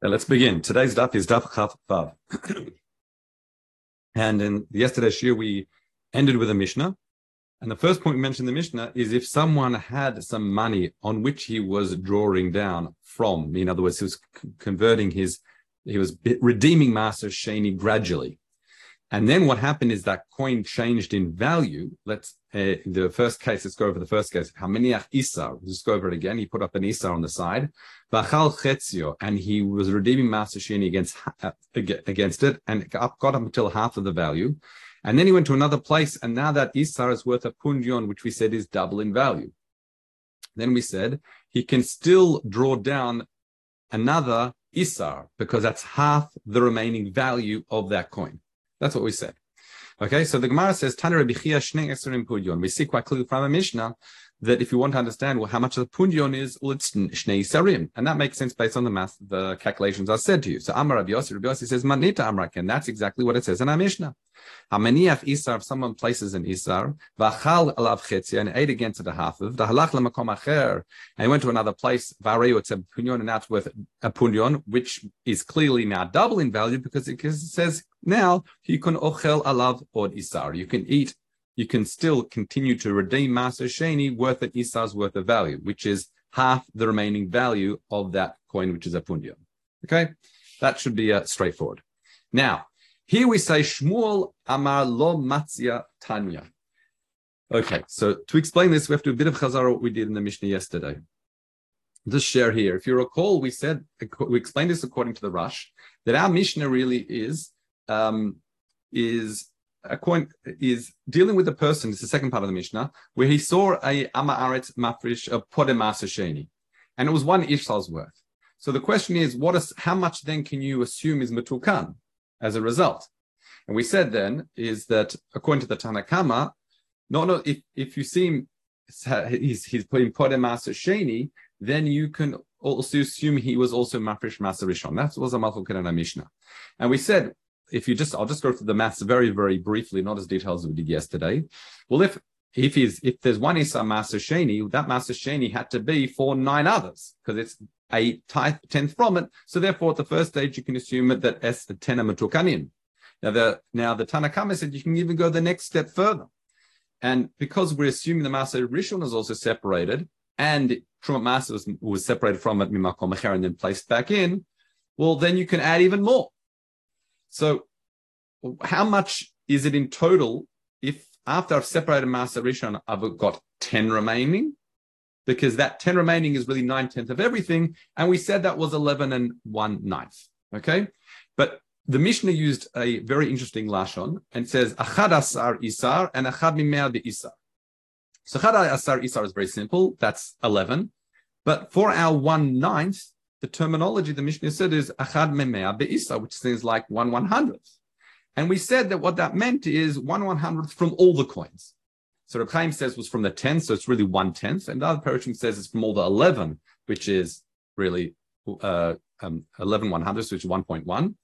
Now let's begin. Today's daf is daf chaf vav. and in yesterday's year, we ended with a Mishnah. And the first point we mentioned in the Mishnah is if someone had some money on which he was drawing down from, in other words, he was converting his, he was redeeming Maaser Sheni gradually. And then what happened is that coin changed in value. Let's uh, the first case. Let's go over the first case. Hamaniach Isar. Let's go over it again. He put up an Isar on the side. Vachal Chetzio, and he was redeeming Masashini against uh, against it, and up, got up until half of the value. And then he went to another place, and now that Isar is worth a pundion, which we said is double in value. Then we said he can still draw down another Isar because that's half the remaining value of that coin. That's what we said. Okay, so the Gemara says, Tana Shnei We see quite clearly from the Mishnah that if you want to understand well how much the pundion is, it's shnei sarim, and that makes sense based on the math, the calculations I said to you. So Amar Rabbi Yossi, Rabbi Yossi says manita amrak, and that's exactly what it says in our Mishnah. Hamaniach isar, if someone places an isar, v'achal alav chetzia, and ate against it a half of, the halach lemakom acher, and he went to another place, vareu, it's a pundion, and that's worth a pundion, which is clearly now double in value because it, says now you can ochel alav od isar, you can eat you can still continue to redeem Maser Sheni worth an Isar's worth of value, which is half the remaining value of that coin, which is a pundia. Okay, that should be uh, straightforward. Now, here we say Shmuel Amar Lo Matzia Tanya. Okay, so to explain this, we have to do a bit of chazara what we did in the Mishnah yesterday. Just share here. If you recall, we said we explained this according to the Rush that our Mishnah really is um, is a coin is dealing with a person. It's the second part of the Mishnah where he saw a Amaaret Mafrish of Podemasa Sheni, and it was one Ishal's worth. So the question is, what is how much then can you assume is Matukan as a result? And we said then is that according to the Tanakama, no, no, if, if you see him, he's, he's putting Podemasa Sheni, then you can also assume he was also Mafrish Masarishon. That was a Malchuk Mishnah. And we said if you just, I'll just go through the maths very, very briefly, not as detailed as we did yesterday. Well, if if he's if there's one Isa Maaser Sheni, that Maaser Sheni had to be for nine others because it's a tenth from it. So therefore, at the first stage, you can assume it that S the ten matukanim. Now the now the Tanakama said you can even go the next step further, and because we're assuming the Maaser Rishon is also separated, and Trumat Maaser was, was separated from it Mimakom and then placed back in, well then you can add even more. So, how much is it in total if after I've separated Maaser Rishon, I've got 10 remaining? Because that 10 remaining is really 9 tenths of everything. And we said that was 11 and 1 ninth. Okay. But the Mishnah used a very interesting lashon and says achad asar isar and achad mimea isar. So achad asar isar is very simple. That's 11. But for our one ninth, the terminology the Mishnah said is achad memea be'isa, which is like one one hundredth. And we said that what that meant is one one hundredth from all the coins. So Reb Chaim says was from the tenth, so it's really one tenth, and the other Perushim says it's from all the eleven, which is really uh, um, eleven one hundredths, which is one point one.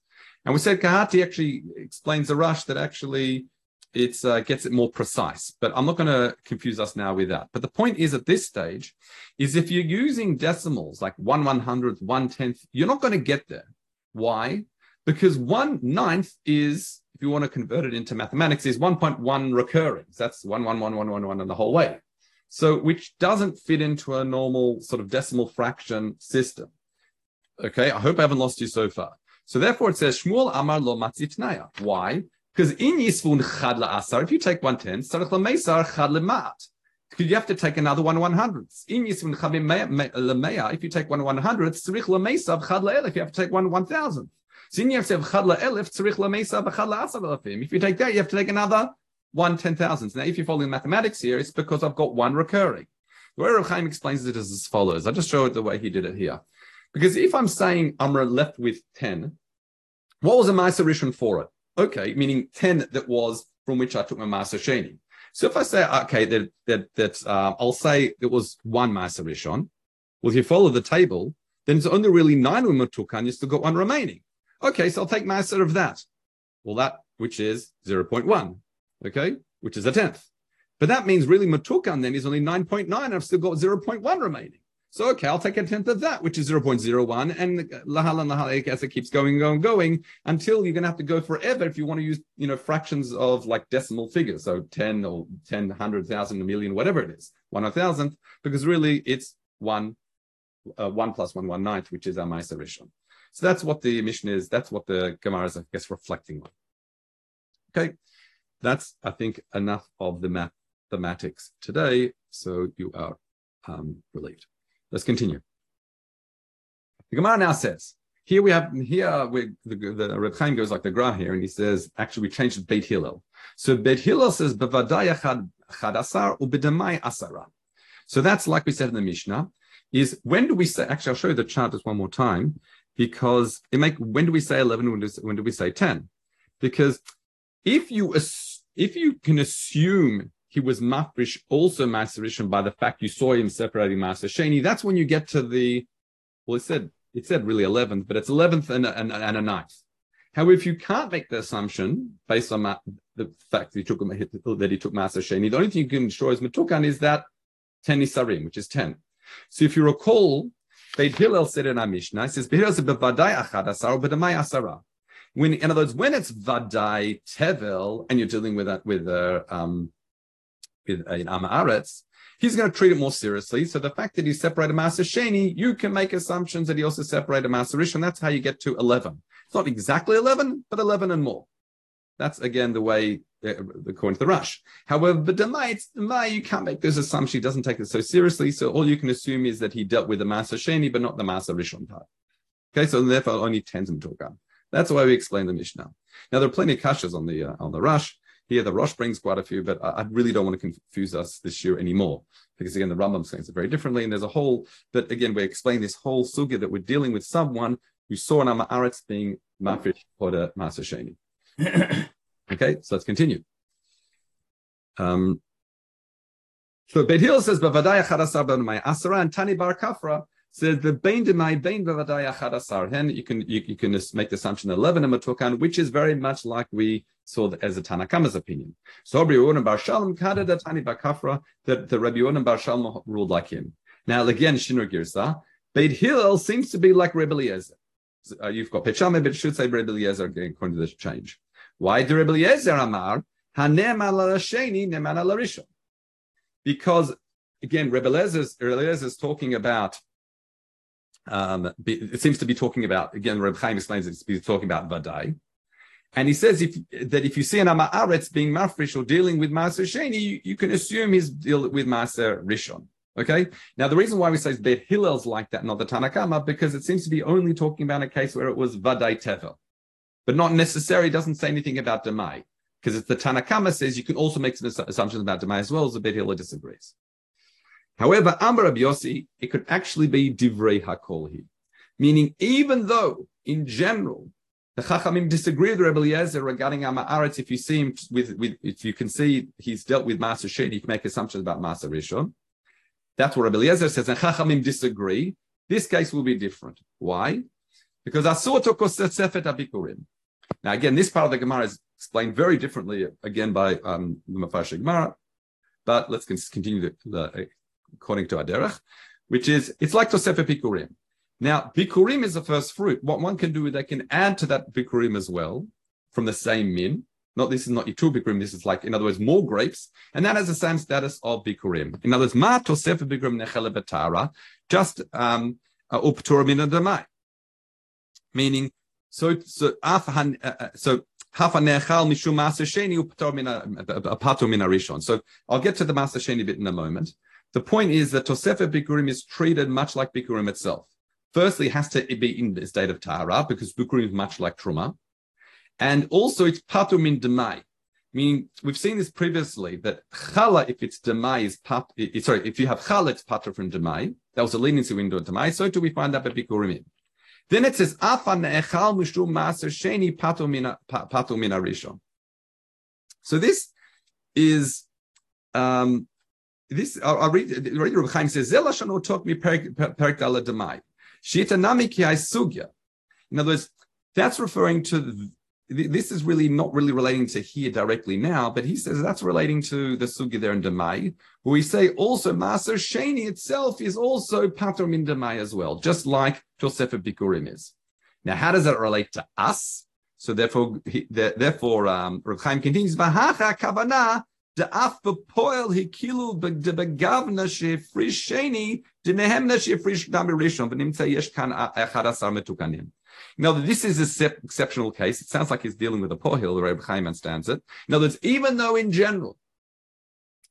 And we said Kehati actually explains the rush that actually it uh, gets it more precise. But I'm not going to confuse us now with that. But the point is at this stage is if you're using decimals like one one hundredth, one tenth, you're not going to get there. Why? Because one ninth is, if you want to convert it into mathematics, is 1.1 recurring. That's one, one, one, one, one, one in the whole way. So which doesn't fit into a normal sort of decimal fraction system. Okay, I hope I haven't lost you so far. So therefore it says Shmuel Amar lo matzitnaya. Why? Because in Yisvun Chad Asar, if you take one tenth, Sarach Lamesar Chad Lemat. Because you have to take another one one hundredths. In Yisvun Chad Lemeya, if you take one one hundredths, Sarich Lamesav Chad Leelef, you have to take one one thousandth. So in Yisvun Chad Leelef, Sarich Lamesav Chad Laasar Lefim. If you take that, you have to take another one ten. Now, if you're following mathematics here, it's because I've got one recurring. The way Rav Chaim explains it is as follows. I'll just show it the way he did it here. Because if I'm saying I'm left with 10, what was a Maisa Rishon for it? Okay, meaning 10 that was from which I took my Maser Sheni. So if I say, okay, that, that, that uh, I'll say it was one Maser Rishon, well, if you follow the table, then it's only really nine women took and you still got one remaining. Okay, so I'll take Maser of that. Well, that, which is 0.1, okay, which is a tenth. But that means really Matukan then is only 9.9, I've still got 0.1 remaining. So okay, I'll take a tenth of that, which is 0.01, and lahalan lahalan as it keeps going, and going, and going until you're to have to go forever if you want to use, you know, fractions of like decimal figures, so 10 or 10, 100,000, a million, whatever it is, one thousandth, because really it's one, uh, one plus one one ninth, which is our Maisa Rishon. So that's what the mission is. That's what the Gemara is, I guess, reflecting on. Okay, that's I think enough of the mathematics today. So you are um, relieved. Let's continue. The Gemara now says, here we have, here we, the, the Reb Chaim goes like the Gra here, and he says, actually we changed it Beit Hillel. So Beit Hillel says, Bevadaya chad asar ubedamai asara. So that's like we said in the Mishnah, is when do we say, actually I'll show you the chart just one more time, because it make, when do we say 11, when do, when do we say 10? Because if you, if you can assume he was mafrish also maserishan by the fact you saw him separating maser sheni. That's when you get to the well, it said it said really eleventh, but it's eleventh and, and, and a ninth. However, if you can't make the assumption based on the fact that he took that he took sheni, the only thing you can show is matukan is that ten isarim, which is ten. So if you recall, Beit Hillel said in our Mishnah, he says, when, in other words, when it's vadai tevel, and you're dealing with that with uh, um, in Amaretz, he's going to treat it more seriously. So the fact that he separated Maaser Sheni, you can make assumptions that he also separated Master Rish, and that's how you get to 11. It's not exactly 11, but 11 and more. That's again the way, uh, according to the Rush. However, the Demai, you can't make this assumption. He doesn't take it so seriously. So all you can assume is that he dealt with the Maaser Sheni, but not the Maaser Rishon part. Okay, so therefore only tens of Torgan. That's why we explain the Mishnah. Now there are plenty of kashas on the uh, on the Rush. Here, the Rosh brings quite a few, but I, I really don't want to confuse us this year anymore because again, the Rambam explains it very differently. And there's a whole, but again, we explain this whole sugya that we're dealing with someone who saw an Amaretz being mafish or the masasheni. okay, so let's continue. Um, so Beit Hillel says, "Bavadaya chadasar my asara," and Tani Bar Kafra says the bain demai bain bavadaya chadasar. Hen you can you, you can make the assumption eleven amatukan, which is very much like we saw as a Tanakama's opinion. So Rabbi Yehuda Bar Shalom kada the Tani Bakafra that the Rabbi Yehuda Bar Shalom ruled like him. Now again, Shinur Girsa, Beit Hillel seems to be like Rebbe Eliezer. Uh, you've got Pechame, but it should say Rebbe Eliezer according to this change. Why do Rebbe Eliezer Amar Hanem ala Sheni Neman ala Because again, Rebbe Eliezer is talking about. Um, it seems to be talking about again. Reb Chaim explains it. He's talking about Vadai, and he says if that if you see an Ama'aretz being mafrish or dealing with Maser Sheni, you, you, can assume he's dealing with Maser Rishon. Okay. Now the reason why we say Bet Hillel's like that, not the Tanakama, because it seems to be only talking about a case where it was Vadai Tevel, but not necessarily doesn't say anything about Demai, because it's the Tanakama says you can also make some assumptions about Demai as well as the Bet Hillel disagrees. However, Amar Yossi, it could actually be Divrei Hakolhi, meaning even though in general the Chachamim disagree with Rebbe Eliezer regarding Amaretz. If you see him with, with, if you can see he's dealt with Master Shin, you can make assumptions about Maaser Rishon. That's what Rebbe Eliezer says, and Chachamim disagree. This case will be different. Why? Because Asur Sefet Abikurim. Now, again, this part of the Gemara is explained very differently, again, by um, the Mafash Gemara. But let's continue the, the, according to Aderech, which is it's like Tosefet Bikurim. Now, bikurim is the first fruit. What one can do, they can add to that bikurim as well from the same min. Not this is not two bikurim. This is like, in other words, more grapes, and that has the same status of bikurim. In other words, ma tosef bikurim nechele betara, just um upturim in demai. Meaning, so so afhan uh, uh, min arishon. So I'll get to the maser sheni bit in a moment. The point is that tosefet bikurim is treated much like bikurim itself. Firstly, it has to be in the state of tahara because bikurim is much like truma, and also it's patur min demai. Meaning, we've seen this previously that chala, if it's demai, is pat. Sorry, if you have chala, it's patur from demai. That was a leniency window of demai. So do we find that by bikurim. Then it says afa ne'echal mishum maser sheni patur mina rishon. So this is um, this. I'll, I'll read. Rabbi Chaim says zelashon talk me perik demai sugya. In other words, that's referring to this is really not really relating to here directly now, but he says that's relating to the sugya there in Demai, where we say also Maser Sheni itself is also patrum in Demai as well, just like Tosefet Bikurim is. Now, how does that relate to us? So therefore, he, therefore, um, Rukhaim continues, Vahacha kavana da'af b'poel hikilu b'gavna she'frish sheni now, this is an exceptional case. It sounds like he's dealing with a pohil, the Chaim understands it. In other words, even though in general,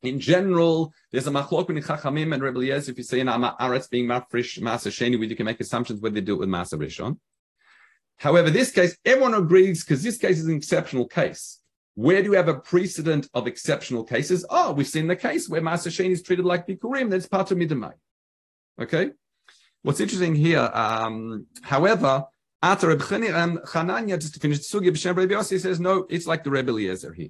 in general, there's a machlok in Chachamim and Rebbe Yez, if you say in Aretz being mafrish, Masa Sheni, you can make assumptions whether they do it with Masa Rishon. However, this case, everyone agrees, because this case is an exceptional case. Where do you have a precedent of exceptional cases? Oh, we've seen the case where Masa Sheni is treated like Bikurim, that's part of Midamai. Okay? What's interesting here, um, however, after Reb Chananya, just to finish the sugi, B'Shem Rebbe Yossi says, no, it's like the Rebbe Eliezer here.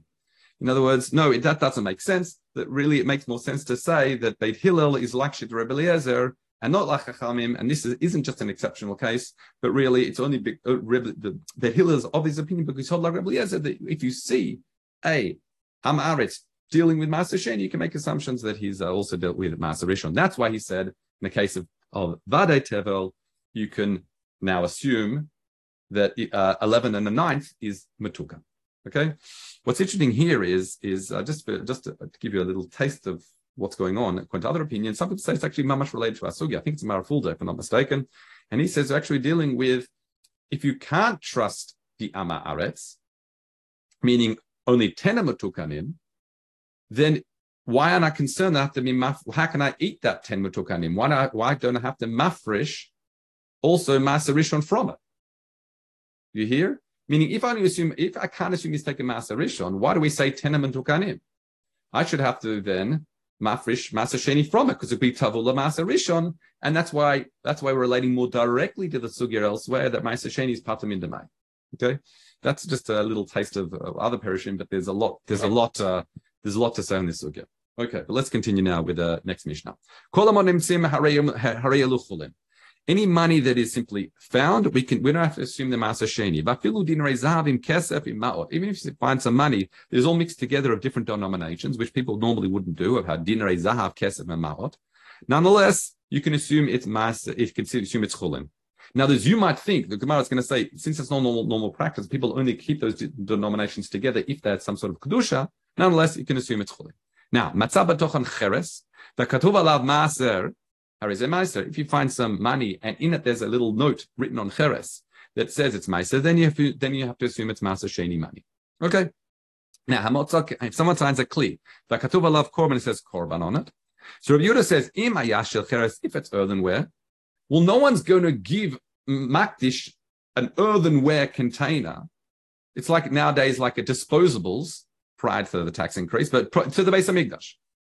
In other words, no, that doesn't make sense. That really, it makes more sense to say that Beit Hillel is like the Rebbe Eliezer and not like Chachamim, and this is, not just an exceptional case, but really it's only big, uh, Rebbe, the, the Hillel's of his opinion because he like Rebbe Eliezer that if you see a Am Aretz dealing with Master you can make assumptions that he's uh, also dealt with Maaser Rishon. That's why he said in the case of, of Vade Tevel, you can now assume that uh, 11 and the ninth is Matuka. Okay. What's interesting here is is uh, just for, just to, to, give you a little taste of what's going on. According to other opinions, some people say it's actually mamash related to Asugi. I think it's Marafulda, if I'm not mistaken. And he says actually dealing with if you can't trust the Ama Aretz, meaning only 10 Matukanim, then why am I concerned that I have to be maf- how can I eat that 10 Matukanim? Why, why don't I have to mafresh also Maaser Rishon from it. You hear? Meaning, if I assume, if I can't assume he's taking Maaser Rishon, why do we say tenement ukanim? I should have to then mafresh Maaser Sheni from it because it'd be Tavula Maaser Rishon, and that's why that's why we're relating more directly to the sugya elsewhere that Maaser Sheni is patam in Demai. Okay, that's just a little taste of, of other perishing, but there's a lot there's a lot uh, there's a lot to say on this sugya. Okay, but let's continue now with the next Mishnah. Any money that is simply found, we can we don't have to assume the masa sheni. Even if you find some money that is all mixed together of different denominations, which people normally wouldn't do, of had dinarei zahav kesef and ma'ot. Nonetheless, you can assume it's masa. You can assume it's chulin. Now, as you might think, the Gemara is going to say, since it's not normal, normal practice, people only keep those denominations together if they had some sort of kedusha. Nonetheless, you can assume it's chulin. Now, matzah batochan cheres, the katuv alav maaser if you find some money and in it there's a little note written on cheres that says it's Meiser, then you have to, then you have to assume it's Masa Sheni money. Okay. Now, if someone signs a kli, the katuva love korban, it says korban on it. So Rabbi Yehuda says, im ayashel cheres, if it's earthenware, well, no one's going to give makdish an earthenware container. It's like nowadays, like a disposables prior to the tax increase, but to the base of Migdash.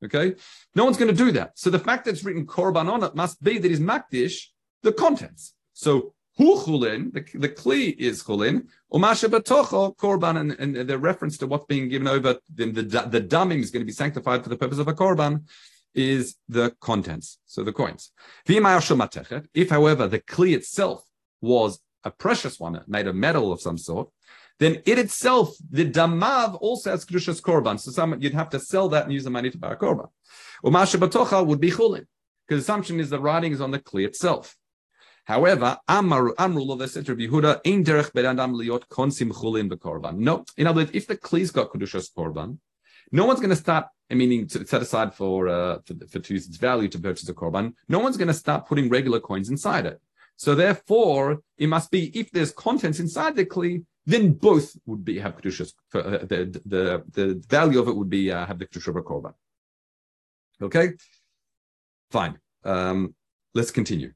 Okay, no one's going to do that. So the fact that it's written korban on it must be that he's makdish the contents. So hu chulin, the, the kli is chulin, umasha batocho korban, and, and the reference to what's being given over, then the the damim is going to be sanctified for the purpose of a korban, is the contents, so the coins. If, however, the kli itself was a precious one, made of metal of some sort, then it itself, the damav also has kedushas korban. So some, you'd have to sell that and use the money to buy a korban. Umasha batocha would be chulin, because the assumption is the writing is on the kli itself. However, Amru Amrul the said Rabbi Yehuda, Ein derech bedandam liot konsim chulin bekorban. No, in other words, if the kli's got kedushas korban, no one's going to start, meaning to set aside for uh, for, for to use its value to purchase a korban. No one's going to start putting regular coins inside it. So therefore, it must be if there's contents inside the kli, then both would be have kedushas. Uh, the, the the value of it would be uh, have the kedusha of korban. Okay, fine. Um, let's continue.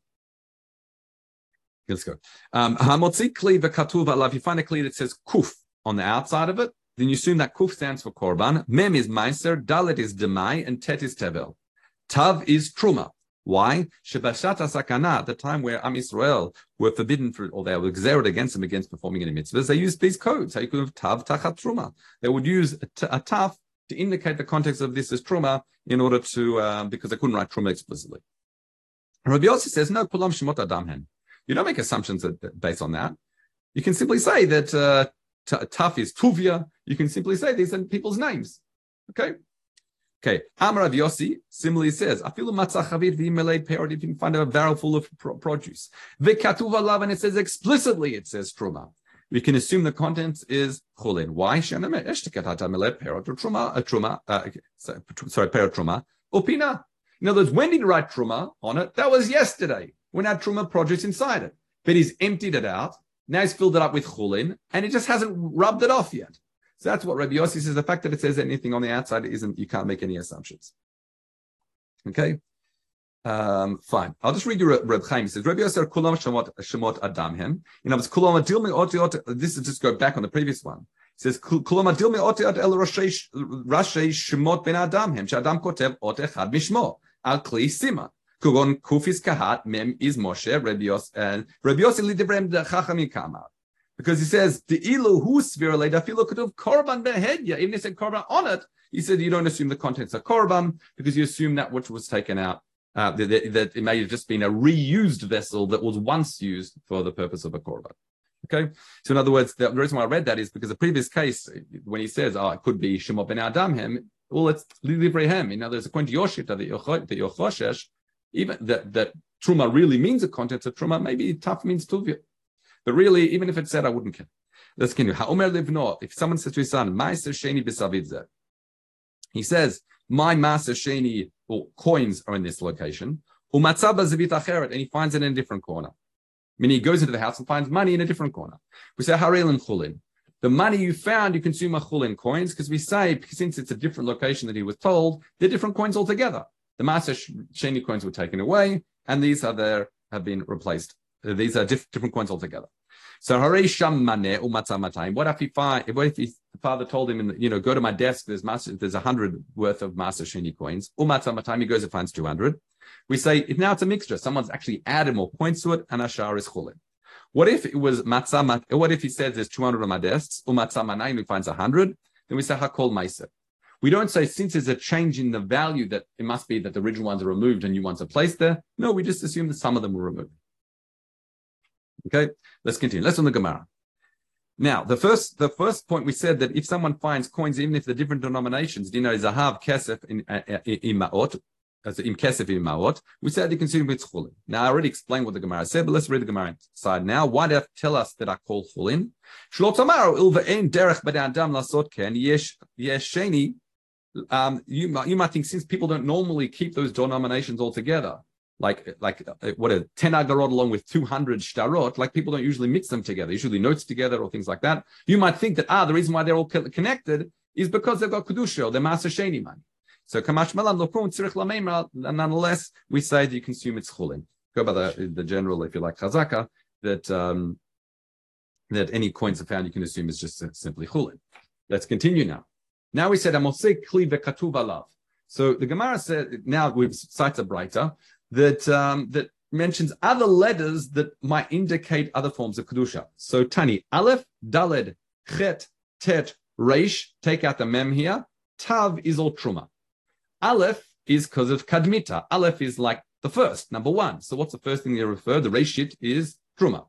Let's go. Um, Hamotzi kli v'katuv If you find a kli that says kuf on the outside of it, then you assume that kuf stands for korban. Mem is meiser, dalet is demai, and tet is tevel. Tav is truma. Why? Shebashata sakana, the time where Am Israel were forbidden for, or they were exerted against them against performing any mitzvahs, they used these codes. You could have tav tachat truma. They would use a, t- a tav to indicate the context of this as truma in order to, um, because they couldn't write truma explicitly. Rabbi Yossi says, no, kulam shemot adamhen. You don't make assumptions that, based on that. You can simply say that uh, Taf is Tuvia. You can simply say these are people's names. Okay. Okay. Amar Yossi similarly says, "Afilu matzah chavir v'yimelei peor." If you can find a barrel full of produce, v'katuva lav, and it says explicitly, it says truma. We can assume the contents is chulin. Why? Truma, a truma. Uh, sorry, peor truma. Opina. In other words, when did he write truma on it? That was yesterday when had truma produce inside it. But he's emptied it out. Now he's filled it up with chulin, and he just hasn't rubbed it off yet. So that's what Rabbi Yossi says. The fact that it says anything on the outside isn't, you can't make any assumptions. Okay. Um, fine. I'll just read you Reb Chaim. He says, Rabbi Yossi kulam shemot shemot adam him. In other words, kulam adil me oti oti. This is just go back on the previous one. He says, kulam adil me oti oti el rashi shemot ben adam him. Shadam kotev ot echad mishmo al kli sima. Kugon kufis kahat mem is Moshe Rabbi Yossi and Rabbi Yossi lidivrem chachamim kamar because he says the ilu hu svirale dafilo kutuv korban behedya. Even if said korban on it, he said you don't assume the contents are korban because you assume that which was taken out. Uh, that, that, it may have just been a reused vessel that was once used for the purpose of a korban. Okay, so in other words, the reason why I read that is because the previous case, when he says, "Oh, it could be Shemot ben Adam him," well, it's livrehem. In other words, according to Yoshita, the Yochoshesh, even that that truma really means the contents of truma, maybe tough means tuvia. But really, even if it said, I wouldn't care. Let's continue. Ha'omer livno. If someone says to his son, "Ma'aser sheni b'savidze," he says, "My maaser sheni or coins are in this location." And he finds it in a different corner. I mean, he goes into the house and finds money in a different corner. We say haril and chulin. The money you found, you consume a chulin coins because we say since it's a different location that he was told, they're different coins altogether. The maaser sheni coins were taken away, and these are there have been replaced. These are diff- different coins altogether. So Haresham Mane Umatzamatayim. What if he find what if his father told him, you know, go to my desk, there's master, there's a hundred worth of Maaser Sheni coins. Umatzamatayim, he goes and finds two hundred. We say if now it's a mixture, someone's actually added more points to it, and Ashar is chulin. What if it was matzamat? What if he says there's 200 on my desks? Umatzamanayim, he finds 100. Then we say hakol ma'aser. We don't say since there's a change in the value that it must be that the original ones are removed and new ones are placed there. No, we just assume that some of them were removed. Okay, let's continue. Let's on the Gemara. Now, the first the first point we said that if someone finds coins, even if they're different denominations, dinar is zahav, kesef in uh, uh, as in kesef in maot, we said they consume with chulin. Now, I already explained what the Gemara said, but let's read the Gemara side now. Why do you tell us that I call chulin? Shlot tamaro ilva ein derech adam lasot ken yesh yesh sheni. Um, you, you might think since people don't normally keep those denominations all together, like like uh, what a 10 agarot along with 200 shtarot like people don't usually mix them together. Usually notes together or things like that. You might think that ah the reason why they're all connected is because they've got kedusha or they're maaser sheni money. So kamash malam lokun tzirich lameimra nonetheless we say that you consume its chulin. Go by the, the general if you like chazaka that um that any coins are found you can assume is just simply chulin. Let's continue now. Now we said amosek kli vekatuv alav. So the Gemara said now we've cited a brighter that um, that mentions other letters that might indicate other forms of kedusha. So Tani Aleph, Daled, Chet, Tet, Reish. Take out the mem here. Tav is all truma. Aleph is because of kadmita. Aleph is like the first, number one. So what's the first thing they refer? The Reishit is truma.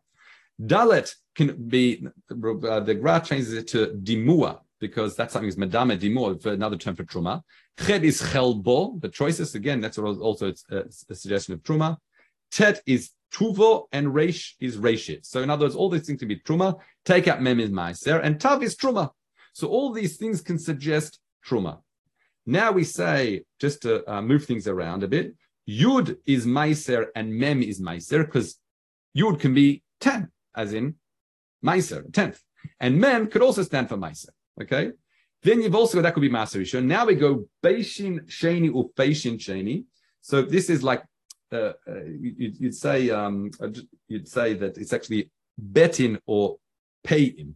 Dalet can be uh, the Gra changes it to dimua because that's something is medame dimua for another term for truma. Ched is chelbo. The choices again. That's also a, a suggestion of truma. Tet is tuvo and reish is reishit. So in other words, all these things can be truma. Take out mem is meiser and tav is truma. So all these things can suggest truma. Now we say just to uh, move things around a bit. Yud is meiser and mem is meiser because yud can be ten, as in meiser, tenth, and mem could also stand for meiser. Okay. Then you've also got that could be Maser. Now we go Beishin Sheni or Beishin Sheni. So this is like uh, uh, you, would say um, uh, you'd say that it's actually betin or payin,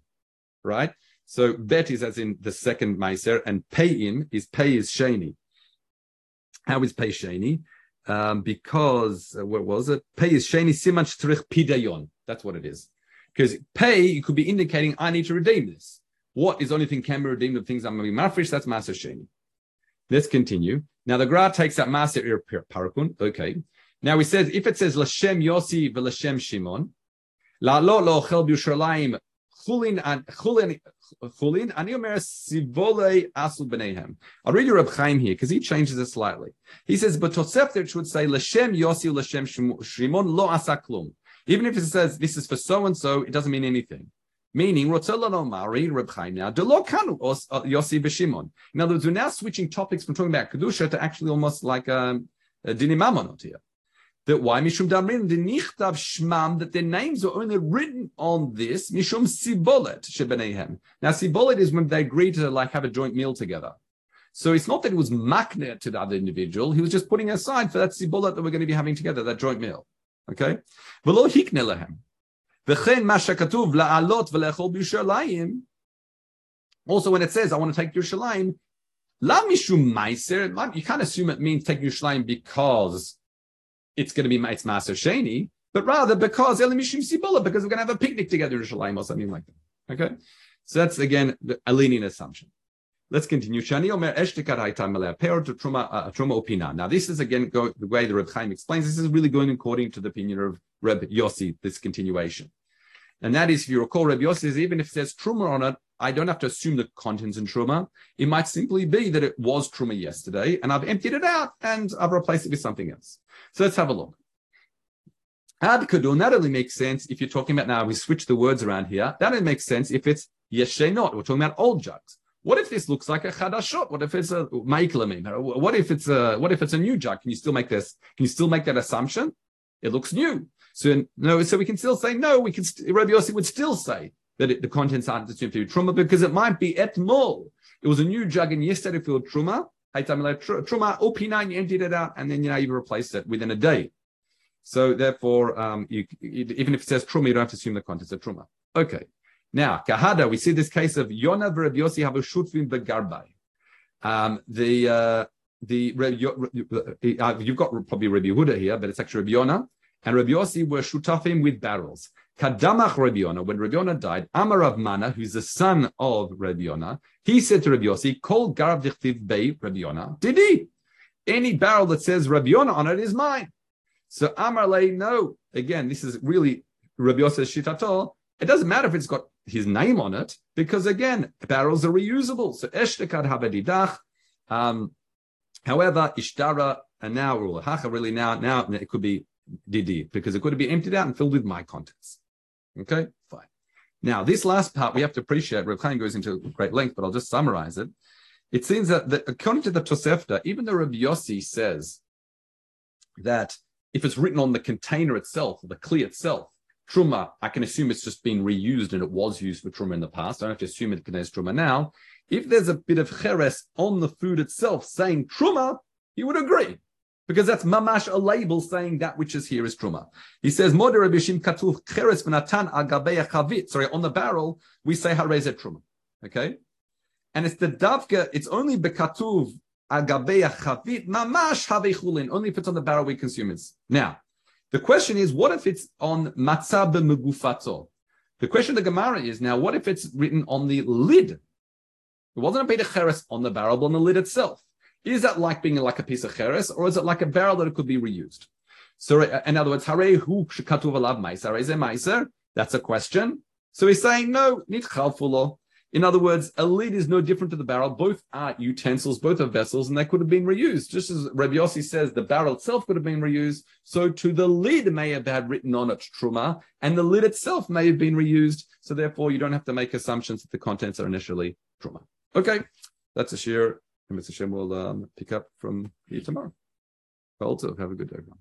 right? So bet is as in the second meiser, and payin is pay is sheni. How is pay sheni? Um, because uh, what was it? Pay is sheni siman shtrich pidayon. That's what it is. Because pay, you could be indicating I need to redeem this. What is only thing can be redeemed of things I'm going to be mafresh? That's Maser Sheni. Let's continue. Now the Gra takes that Maser Parakun. Okay. Now he says, if it says Lashem Yossi v'Lashem Shimon, La lo chel b'Yushalayim chulin and chulin chulin. Sivole. I'll read you Reb Chaim here because he changes it slightly. He says, but Tosefta would say l'shem Yossi l'shem Shimon lo asaklum. Even if it says this is for so and so, it doesn't mean anything. Meaning, Rotzelano Mari, Reb Chaim now, Delo Kanu, Yossi B'Shimon. In other words, we're now switching topics from talking about Kedusha to actually almost like um, a Dini Mamonot here. That why Mishum Damrin, the Nichtav Shmam, that their names are only written on this, Mishum Sibolet Shebenehem. Now, Sibolet is when they agree to like have a joint meal together. So it's not that it was makne to the other individual, he was just putting aside for that Sibolet that we're going to be having together, that joint meal. Okay? V'lo hikne V'chen ma shekatuv la'alot v'lechol b'Yushalayim. Also, when it says, I want to take Yerushalayim, la you can't assume it means take Yerushalayim because it's going to be it's Maser Sheni, but rather because Elim Mishum Sibula, because we're going to have a picnic together in Yerushalayim or something like that. Okay? So that's, again, a leaning assumption. Let's continue. Uh. Now, this is again go, the way the Reb Chaim explains. This is really going according to the opinion of Reb Yossi. This continuation, and that is, if you recall, Reb Yossi says even if it says Truma on it, I don't have to assume the contents in Truma. It might simply be that it was Truma yesterday, and I've emptied it out and I've replaced it with something else. So let's have a look. Ad Kadun, that only makes sense if you're talking about now, we switch the words around here. That only makes sense if it's Yeshenot. We're talking about old jugs. What if this looks like a chadashot? What if it's a ma'iklamim? What if it's a what if it's a new jug? Can you still make this? Can you still make that assumption? It looks new. So no, so we can still say no. We can. Rabbi Yossi would still say that it, the contents aren't assumed to be truma because it might be etmol. It was a new jug and yesterday filled truma. Truma op9 you emptied it out and then you know you replaced it within a day. So therefore, um, you, even if it says truma, you don't have to assume the contents of truma. Okay. Now, Kahada, we see this case of Yona Rabbi Yossi have a shutfim begarbai. Um, the uh, the uh, you've got probably Rabbi Yehuda here, but it's actually Rabbi Yona and Rabbi Yossi were shutafim with barrels. Kadamach Rabbi Yona, when Rabbi Yona died, Amar Rav Mana, who's the son of Rabbi Yona, he said to Rabbi Yossi, Kol Garav Dichtiv Bei Rabbi Yona, did he? Any barrel that says Rabbi Yona on it is mine. So Amar Lay, no. Again, this is really Rabbi Yossi Shitato. It doesn't matter if it's got his name on it, because again, barrels are reusable. So Eshtekad Habedidach. Um, however, Ishtara and now Hacha really now now it could be Didi because it could be emptied out and filled with my contents. Okay, fine. Now this last part we have to appreciate. Reb Chaim goes into great length, but I'll just summarize it. It seems that, that according to the Tosefta, even the Rabbi Yossi says that if it's written on the container itself, the kli itself, truma, I can assume it's just been reused and it was used for truma in the past. I don't have to assume it can contains truma now. If there's a bit of cheres on the food itself saying truma, he would agree. Because that's mamash a label saying that which is here is truma. He says, katuv cheres. Sorry, on the barrel, we say harezet truma. Okay? And it's the davka, it's only bekatuv agabei chavit, mamash havechulin. Only if it's on the barrel we consume it. Now, the question is, what if it's on matzah b'megufato? The question of the Gemara is now, what if it's written on the lid? It wasn't a beta cheres on the barrel, but on the lid itself. Is that like being like a piece of cheres, or is it like a barrel that it could be reused? So, uh, in other words, hare hu katuv alav meiser, is meiser? That's a question. So he's saying no, nit chalfulo. In other words, a lid is no different to the barrel. Both are utensils, both are vessels, and they could have been reused. Just as Rabbi Yossi says, the barrel itself could have been reused. So to the lid may have had written on it truma, and the lid itself may have been reused. So therefore, you don't have to make assumptions that the contents are initially truma. Okay, that's a share. And Mr. Shem will um, pick up from here tomorrow. Also, have a good day, everyone.